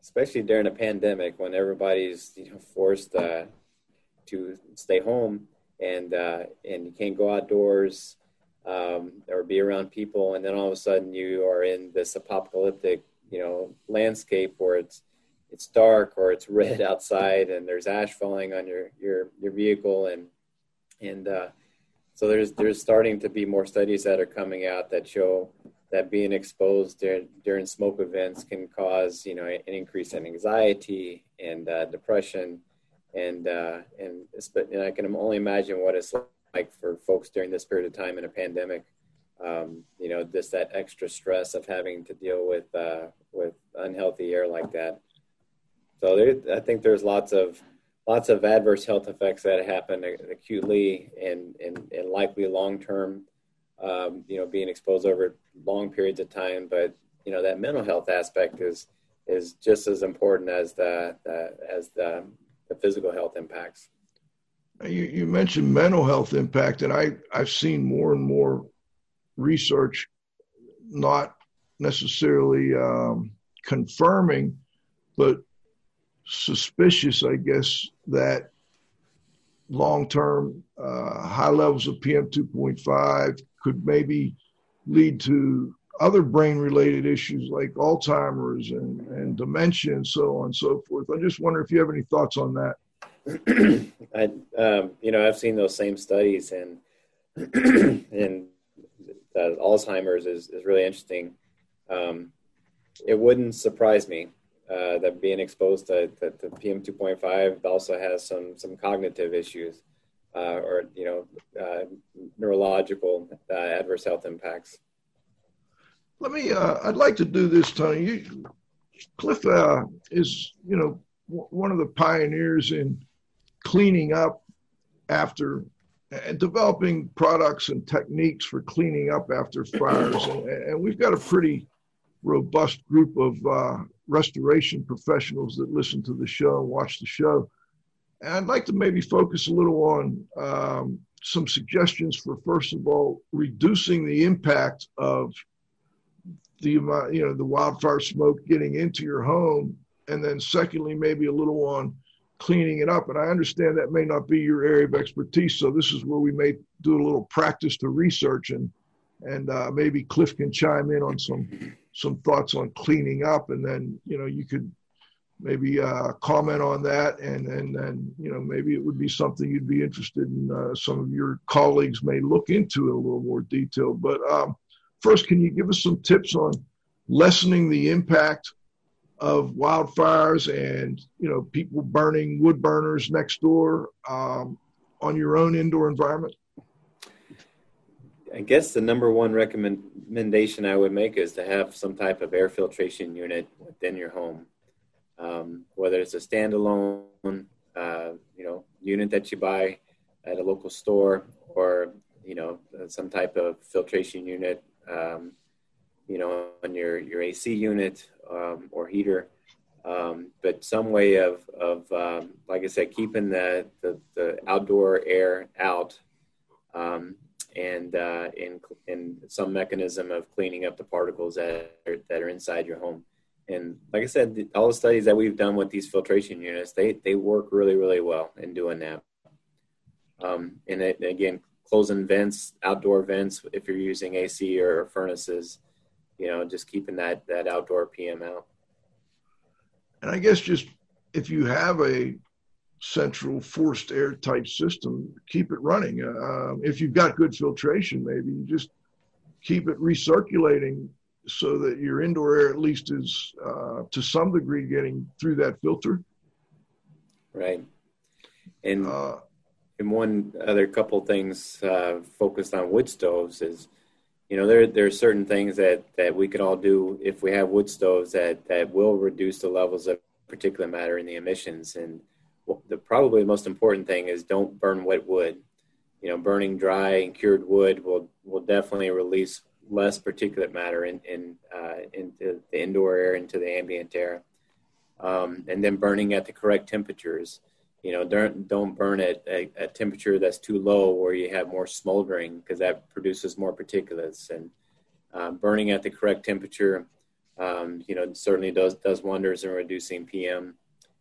especially during a pandemic when everybody's you know forced uh, to stay home and uh, and you can't go outdoors um, or be around people and then all of a sudden you are in this apocalyptic you know landscape where it's it's dark or it's red outside and there's ash falling on your your your vehicle and and uh, so there's there's starting to be more studies that are coming out that show that being exposed during, during smoke events can cause you know an increase in anxiety and uh, depression and uh, and, and I can only imagine what it's like for folks during this period of time in a pandemic um, you know, just that extra stress of having to deal with uh, with unhealthy air like that. So there, I think there's lots of lots of adverse health effects that happen acutely and and, and likely long term. Um, you know, being exposed over long periods of time, but you know that mental health aspect is is just as important as the, the as the, the physical health impacts. You, you mentioned mental health impact, and I I've seen more and more research not necessarily um, confirming, but suspicious, I guess, that long term uh, high levels of PM 2.5 could maybe lead to other brain related issues like Alzheimer's and, and dementia and so on and so forth. I just wonder if you have any thoughts on that. I, um, you know, I've seen those same studies and, and Alzheimer's is, is really interesting. Um, it wouldn't surprise me uh, that being exposed to, to, to, PM 2.5 also has some some cognitive issues uh, or you know uh, neurological uh, adverse health impacts. Let me. Uh, I'd like to do this, Tony. You, Cliff uh, is you know w- one of the pioneers in cleaning up after and developing products and techniques for cleaning up after fires. and, and we've got a pretty robust group of uh, restoration professionals that listen to the show and watch the show. And I'd like to maybe focus a little on um, some suggestions for, first of all, reducing the impact of the you know the wildfire smoke getting into your home, and then secondly, maybe a little on cleaning it up. And I understand that may not be your area of expertise, so this is where we may do a little practice to research and and uh, maybe Cliff can chime in on some some thoughts on cleaning up, and then you know you could maybe uh, comment on that, and and then you know maybe it would be something you'd be interested in. Uh, some of your colleagues may look into it a little more detail. But um, first, can you give us some tips on lessening the impact of wildfires and you know people burning wood burners next door um, on your own indoor environment? I guess the number one recommendation I would make is to have some type of air filtration unit within your home, um, whether it's a standalone, uh, you know, unit that you buy at a local store, or you know, some type of filtration unit, um, you know, on your your AC unit um, or heater. Um, but some way of of um, like I said, keeping the, the, the outdoor air out um, and uh, in, in some mechanism of cleaning up the particles that are, that are inside your home. And like I said, all the studies that we've done with these filtration units, they, they work really, really well in doing that. Um, and it, again, closing vents, outdoor vents, if you're using AC or furnaces, you know, just keeping that, that outdoor PM out. And I guess just if you have a central forced air type system, keep it running. Uh, if you've got good filtration, maybe you just keep it recirculating so that your indoor air at least is uh, to some degree getting through that filter. Right. And uh, and one other couple things uh, focused on wood stoves is, you know, there there are certain things that that we could all do if we have wood stoves that that will reduce the levels of particulate matter in the emissions and the probably the most important thing is don't burn wet wood. You know, burning dry and cured wood will will definitely release less particulate matter in, in uh, into the indoor air, into the ambient air, um, and then burning at the correct temperatures. You know, don't don't burn at a, temperature that's too low where you have more smoldering because that produces more particulates. And uh, burning at the correct temperature, um, you know, certainly does does wonders in reducing PM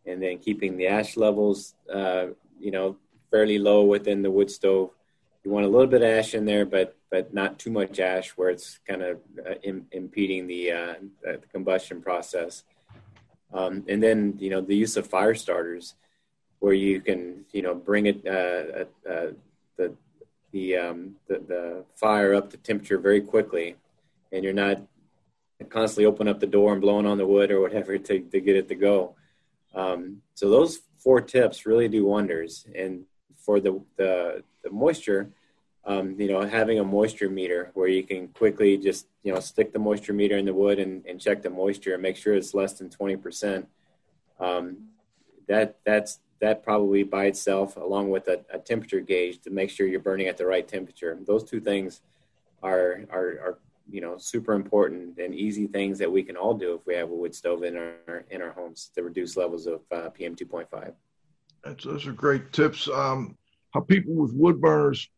and then keeping the ash levels, uh, you know, fairly low within the wood stove. You want a little bit of ash in there, but but not too much ash where it's kind of uh, Im- impeding the, uh, the, combustion process. Um, and then you know the use of fire starters, where you can you know bring it uh, uh, the the, um, the the fire up to temperature very quickly, and you're not constantly opening up the door and blowing on the wood or whatever to, to get it to go. Um, so those four tips really do wonders. And for the the, the moisture, um, you know, having a moisture meter where you can quickly just, you know, stick the moisture meter in the wood and, and check the moisture and make sure it's less than 20%. Um, that, that's, that probably by itself, along with a, a, temperature gauge to make sure you're burning at the right temperature. Those two things are, are, are, you know, super important and easy things that we can all do if we have a wood stove in our, in our homes to reduce levels of uh, PM 2.5. That's, those are great tips. Um, how people with wood burners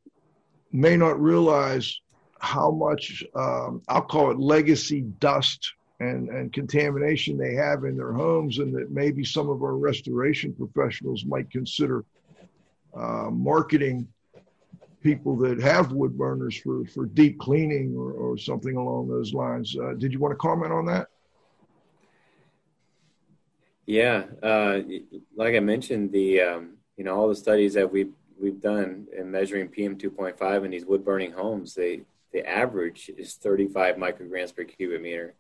may not realize how much um, I'll call it legacy dust and, and contamination they have in their homes, and that maybe some of our restoration professionals might consider uh, marketing people that have wood burners for, for deep cleaning or, or something along those lines. Uh, did you want to comment on that? Yeah, uh, like I mentioned, the um, you know all the studies that we we've done in measuring PM 2.5 in these wood burning homes, they the average is 35 micrograms per cubic meter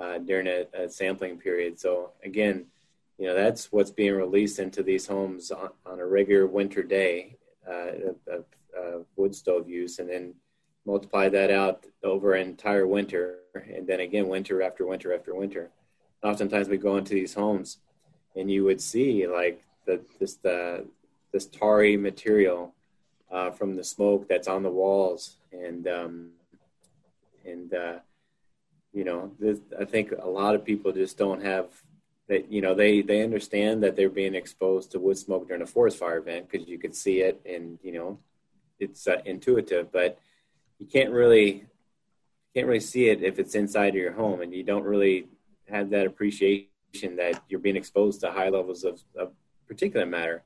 uh, during a, a, sampling period. So again, you know that's what's being released into these homes on, on a regular winter day uh, of, wood stove use, and then multiply that out over an entire winter, and then again winter after winter after winter. Oftentimes we go into these homes, and you would see like the this the this tarry material uh, from the smoke that's on the walls, and um, and uh, you know, this, I think a lot of people just don't have that. You know, they they understand that they're being exposed to wood smoke during a forest fire event because you could see it, and you know, it's uh, intuitive, but you can't really can't really see it if it's inside of your home, and you don't really have that appreciation that you're being exposed to high levels of, of particulate matter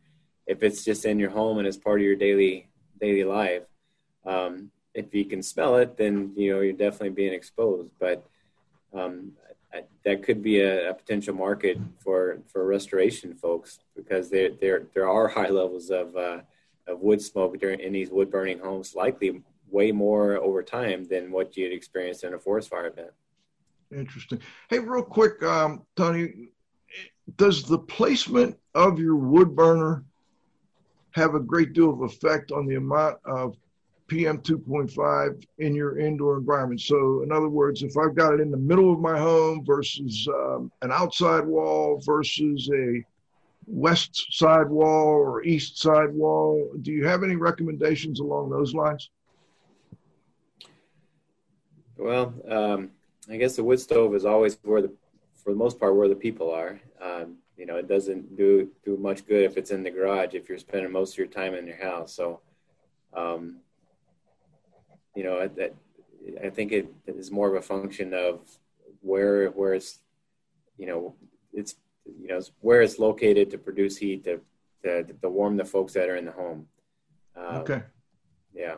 if it's just in your home and it's part of your daily daily life. Um, if you can smell it, then you know you're definitely being exposed. But um, that could be a, a, potential market for for restoration folks because there there there are high levels of uh, of wood smoke during in these wood burning homes, likely way more over time than what you'd experience in a forest fire event. Interesting. Hey, real quick, um, Tony, does the placement of your wood burner have a great deal of effect on the amount of PM 2.5 in your indoor environment. So, in other words, if I've got it in the middle of my home versus um, an outside wall versus a west side wall or east side wall, do you have any recommendations along those lines? Well, um, I guess the wood stove is always where the, for the most part, where the people are. Um, you know, it doesn't do do much good if it's in the garage if you're spending most of your time in your house. So, um, you know, that I think it is more of a function of where where it's, you know, it's you know where it's located to produce heat to to, to warm the folks that are in the home. Um, okay. Yeah.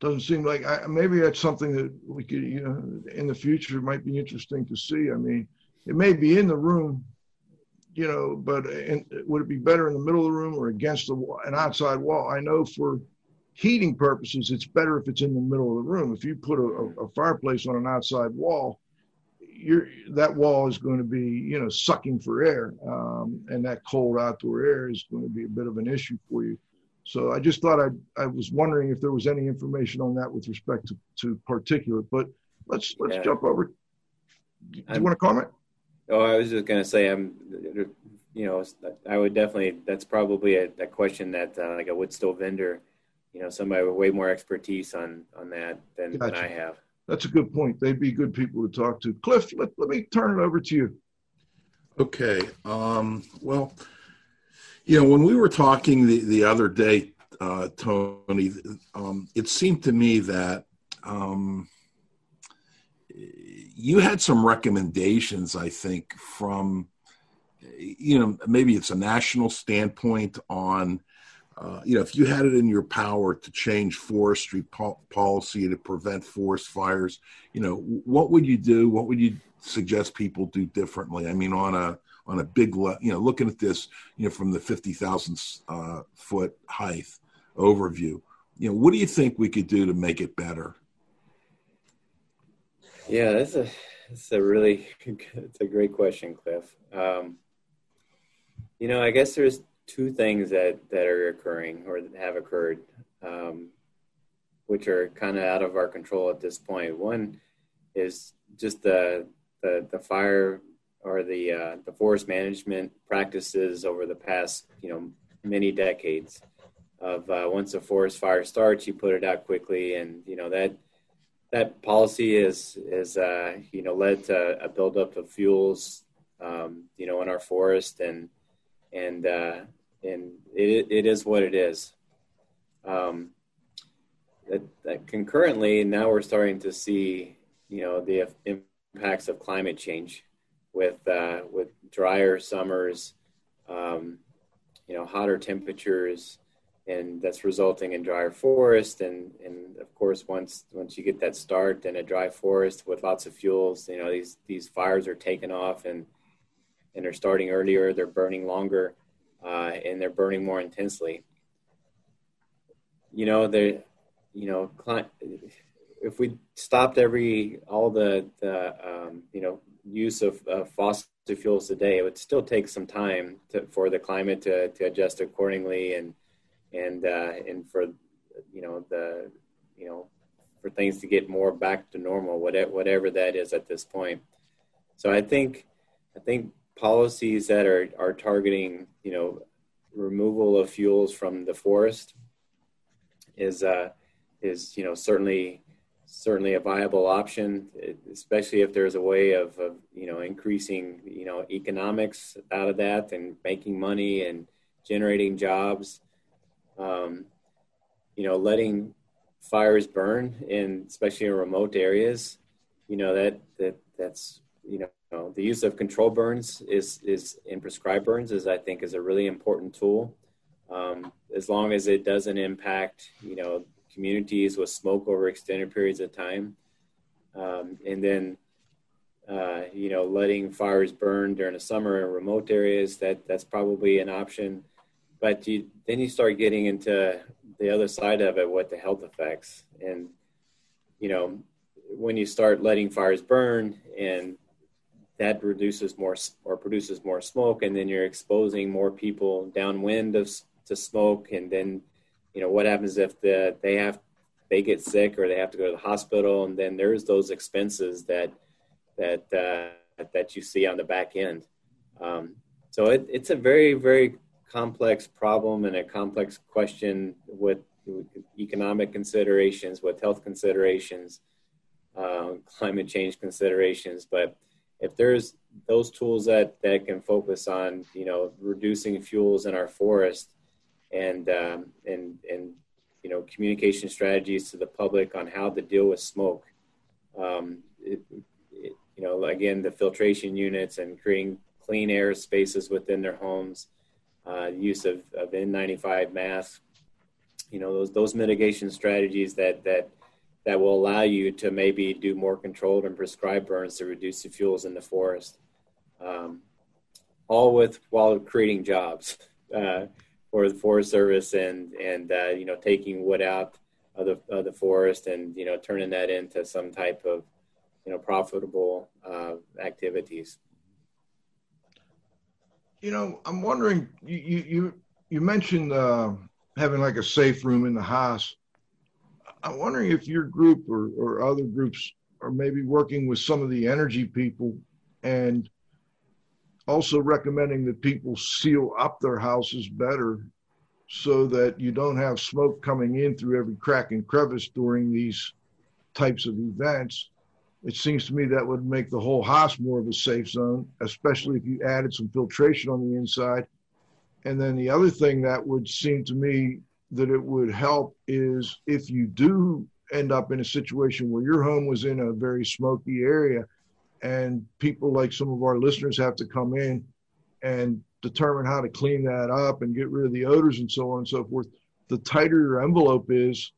Doesn't seem like I, maybe that's something that we could, you know, in the future might be interesting to see. I mean, it may be in the room you know, but in, would it be better in the middle of the room or against the wall, an outside wall? I know for heating purposes, it's better if it's in the middle of the room. If you put a, a fireplace on an outside wall, you're, that wall is going to be, you know, sucking for air, um, and that cold outdoor air is going to be a bit of an issue for you. So I just thought I I was wondering if there was any information on that with respect to, to particulate. But let's let's yeah. jump over. Do you want to comment? Oh, I was just going to say, I'm, you know, I would definitely. That's probably a, a question that uh, like a wood stove vendor, you know, somebody with way more expertise on on that than, gotcha. than I have. That's a good point. They'd be good people to talk to. Cliff, let, let me turn it over to you. Okay. Um, well, you know, when we were talking the, the other day, uh, Tony, um, it seemed to me that um, you had some recommendations, I think, from you know maybe it's a national standpoint on uh, you know if you had it in your power to change forestry po- policy to prevent forest fires you know what would you do? What would you suggest people do differently? I mean on a on a big le- you know looking at this you know from the 50,000 uh, foot height overview you know what do you think we could do to make it better? Yeah, that's a that's a really it's a great question, Cliff. Um, you know, I guess there's two things that that are occurring or that have occurred. Um, which are kind of out of our control at this point. One is just the the, the fire or the uh, the forest management practices over the past you know many decades of uh, once a forest fire starts, you put it out quickly, and you know that that policy is is uh, you know led to a buildup of fuels um, you know in our forest, and and uh, and it it is what it is. Um, that, that concurrently, now we're starting to see you know the impacts of climate change with uh, with drier summers, um, you know, hotter temperatures, and that's resulting in drier forest. And and of course, once once you get that start in a dry forest with lots of fuels, you know, these these fires are taking off and and they're starting earlier, they're burning longer, uh, and they're burning more intensely. You know, they, you know, if we stopped every all the the um, you know use of fossil fuels today, it would still take some time to, for the climate to, to adjust accordingly, and and uh, and for you know the you know for things to get more back to normal, whatever whatever that is at this point. So I think I think policies that are are targeting you know removal of fuels from the forest is uh, is you know certainly certainly a viable option, especially if there's a way of, of, you know increasing you know economics out of that and making money and generating jobs. Um, you know, letting fires burn in especially in remote areas. You know that that that's you know the use of control burns is is in prescribed burns is I think is a really important tool. Um, as long as it doesn't impact you know communities with smoke over extended periods of time. Um, and then, uh, you know, letting fires burn during the summer in remote areas, that, that's probably an option. But you, then you start getting into the other side of it, what the health effects. And, you know, when you start letting fires burn and that reduces more or produces more smoke, and then you're exposing more people downwind of to smoke, and then you know what happens if the they have they get sick or they have to go to the hospital and then there's those expenses that that uh, that you see on the back end. Um, so it, it's a very very complex problem and a complex question with, with economic considerations with health considerations uh, climate change considerations but if there's those tools that that can focus on you know reducing fuels in our forest and um, and and you know communication strategies to the public on how to deal with smoke. Um, it, it, you know, again, the filtration units and creating clean air spaces within their homes, uh, use of, of N95 masks. You know, those those mitigation strategies that that that will allow you to maybe do more controlled and prescribed burns to reduce the fuels in the forest. Um, all with while creating jobs. Uh, for the Forest Service and and uh, you know taking wood out of the of the forest and you know turning that into some type of you know profitable uh, activities. You know, I'm wondering you you you mentioned uh, having like a safe room in the house. I'm wondering if your group or, or other groups are maybe working with some of the energy people and also recommending that people seal up their houses better so that you don't have smoke coming in through every crack and crevice during these types of events. It seems to me that would make the whole house more of a safe zone, especially if you added some filtration on the inside. And then the other thing that would seem to me that it would help is if you do end up in a situation where your home was in a very smoky area and people like some of our listeners have to come in and determine how to clean that up and get rid of the odors and so on and so forth. The tighter your envelope is,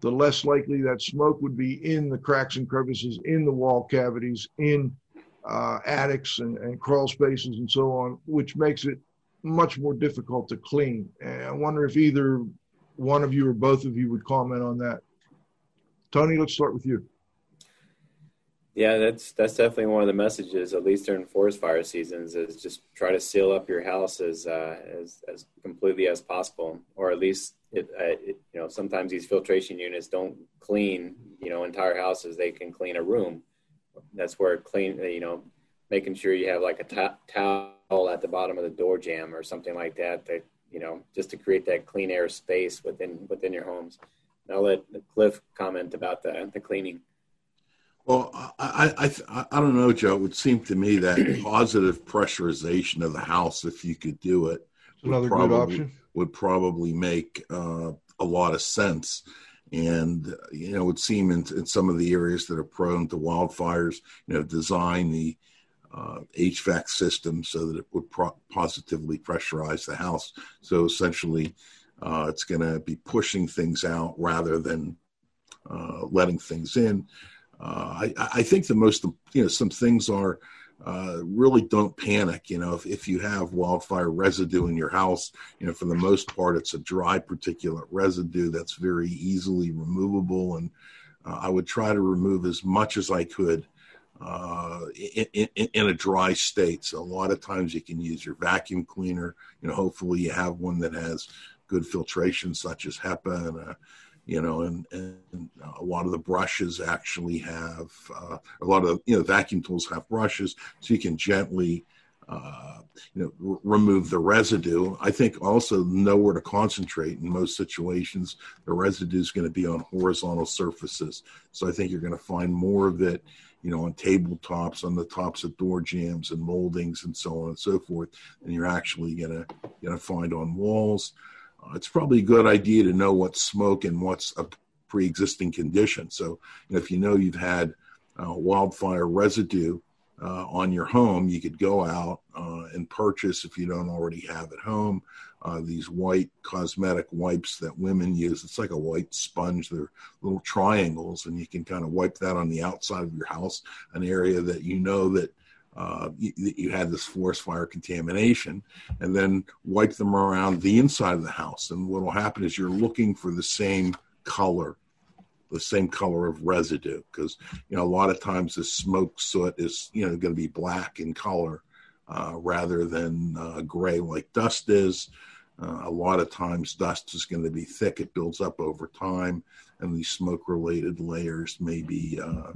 the less likely that smoke would be in the cracks and crevices, in the wall cavities, in uh, attics and, and crawl spaces and so on, which makes it much more difficult to clean. And I wonder if either one of you or both of you would comment on that. Tony, let's start with you. Yeah, that's that's definitely one of the messages, at least during forest fire seasons, is just try to seal up your house as uh, as as completely as possible, or at least it, uh, it, you know sometimes these filtration units don't clean you know entire houses. They can clean a room. That's where clean you know making sure you have like a t- towel at the bottom of the door jamb or something like that. That you know just to create that clean air space within within your homes. And I'll let Cliff comment about the the cleaning. Well, I, I, I don't know, Joe. It would seem to me that positive pressurization of the house, if you could do it, another probably, good option. Would probably make uh, a lot of sense, and you know, it would seem in, in, some of the areas that are prone to wildfires, you know, design the uh, HVAC system so that it would pro- positively pressurize the house. So essentially, uh, it's going to be pushing things out rather than uh, letting things in. Uh, I, I, think the most, you know, some things are uh, really don't panic. You know, if, if you have wildfire residue in your house, you know, for the most part, it's a dry particulate residue that's very easily removable. And uh, I would try to remove as much as I could uh, in, in, in, a dry state. So a lot of times you can use your vacuum cleaner. You know, hopefully you have one that has good filtration, such as HEPA and a you know, and, and a lot of the brushes actually have uh, a lot of you know vacuum tools have brushes, so you can gently uh, you know r- remove the residue. I think also know where to concentrate. In most situations, the residue is going to be on horizontal surfaces, so I think you're going to find more of it. You know, on tabletops, on the tops of door jambs and moldings, and so on and so forth, and you're actually gonna gonna find on walls. Uh, it's probably a good idea to know what's smoke and what's a pre-existing condition. So you know, if you know you've had uh, wildfire residue uh, on your home, you could go out uh, and purchase, if you don't already have at home, uh, these white cosmetic wipes that women use. It's like a white sponge. They're little triangles, and you can kind of wipe that on the outside of your house, an area that you know that uh, you, you, had this forest fire contamination, and then wipe them around the inside of the house. And what will happen is you're looking for the same color, the same color of residue, because you know a lot of times the smoke soot is you know going to be black in color uh, rather than uh, gray like dust is. Uh, a lot of times dust is going to be thick; it builds up over time, and these smoke-related layers may be, uh,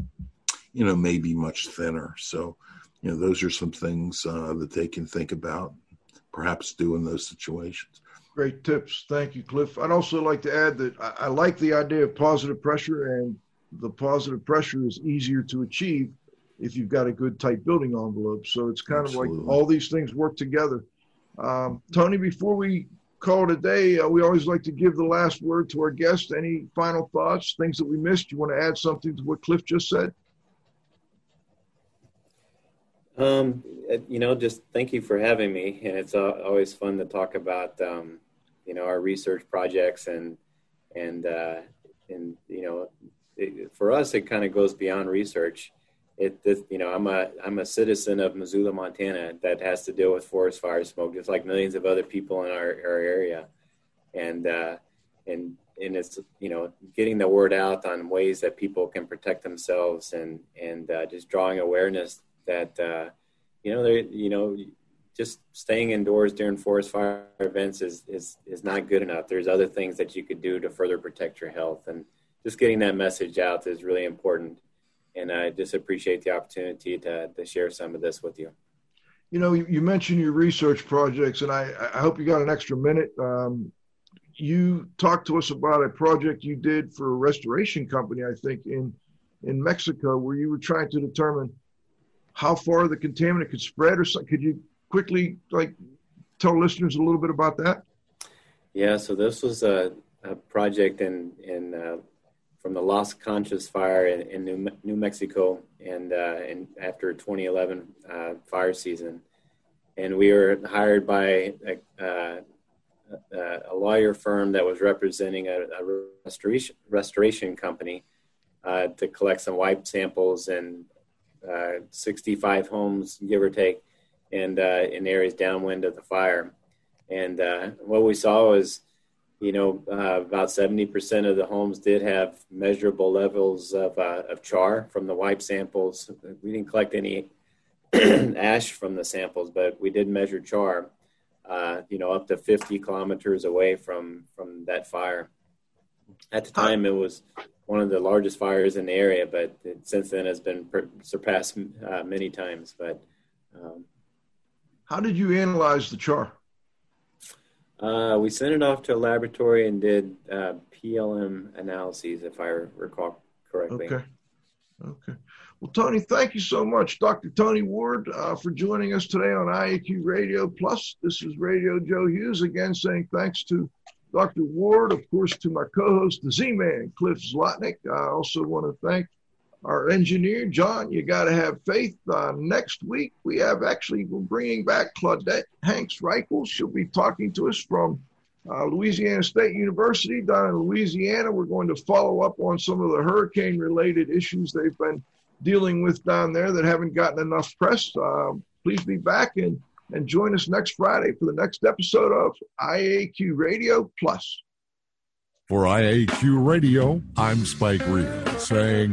you know, may be much thinner. So you know, those are some things uh, that they can think about, perhaps do in those situations. Great tips. Thank you, Cliff. I'd also like to add that I, I like the idea of positive pressure, and the positive pressure is easier to achieve if you've got a good tight building envelope. So it's kind Absolutely. of like all these things work together. Um, Tony, before we call it a day, uh, we always like to give the last word to our guest. Any final thoughts, things that we missed? You want to add something to what Cliff just said? Um, you know, just thank you for having me, and it's uh, always fun to talk about, um, you know, our research projects and and uh, and you know, it, for us, it kind of goes beyond research. It, it, you know, I'm a I'm a citizen of Missoula, Montana, that has to deal with forest fire smoke, just like millions of other people in our, our area, and uh, and and it's you know getting the word out on ways that people can protect themselves and and uh, just drawing awareness that uh, you know they you know just staying indoors during forest fire events is is is not good enough. There's other things that you could do to further protect your health, and just getting that message out is really important. And I just appreciate the opportunity to to share some of this with you. You know, you mentioned your research projects, and I, I hope you got an extra minute. Um, you talked to us about a project you did for a restoration company, I think, in in Mexico, where you were trying to determine how far the contaminant could spread, or something. could you quickly like tell listeners a little bit about that? Yeah, so this was a, a project in in uh, from the Las Conchas fire in, in New, New, Mexico, and uh, and after 2011 uh, fire season, and we were hired by a, uh, a lawyer firm that was representing a, a restoration restoration company uh, to collect some wipe samples and uh, 65 homes, give or take, and in areas downwind of the fire. And what we saw was, you know, uh, about 70% of the homes did have measurable levels of, uh, of char from the wipe samples. We didn't collect any ash from the samples, but we did measure char, uh, you know, up to 50 kilometers away from, from that fire. At the time, it was one of the largest fires in the area, but it, since then has been per- surpassed uh, many times. But um, how did you analyze the char? Uh, we sent it off to a laboratory and did uh, PLM analyses, if I recall correctly. Okay. Okay. Well, Tony, thank you so much, Dr. Tony Ward, uh, for joining us today on IAQ Radio Plus. This is Radio Joe Hughes again saying thanks to Dr. Ward, of course, to my co-host, the Z-Man, Cliff Zlotnick. I also want to thank our engineer, John. You got to have faith. Uh, next week, we have actually, we're bringing back Claudette Hanks Reichel. She'll be talking to us from uh, Louisiana State University down in Louisiana. We're going to follow up on some of the hurricane related issues they've been dealing with down there that haven't gotten enough press. Uh, please be back and, and join us next Friday for the next episode of IAQ Radio Plus. For IAQ Radio, I'm Spike Reed saying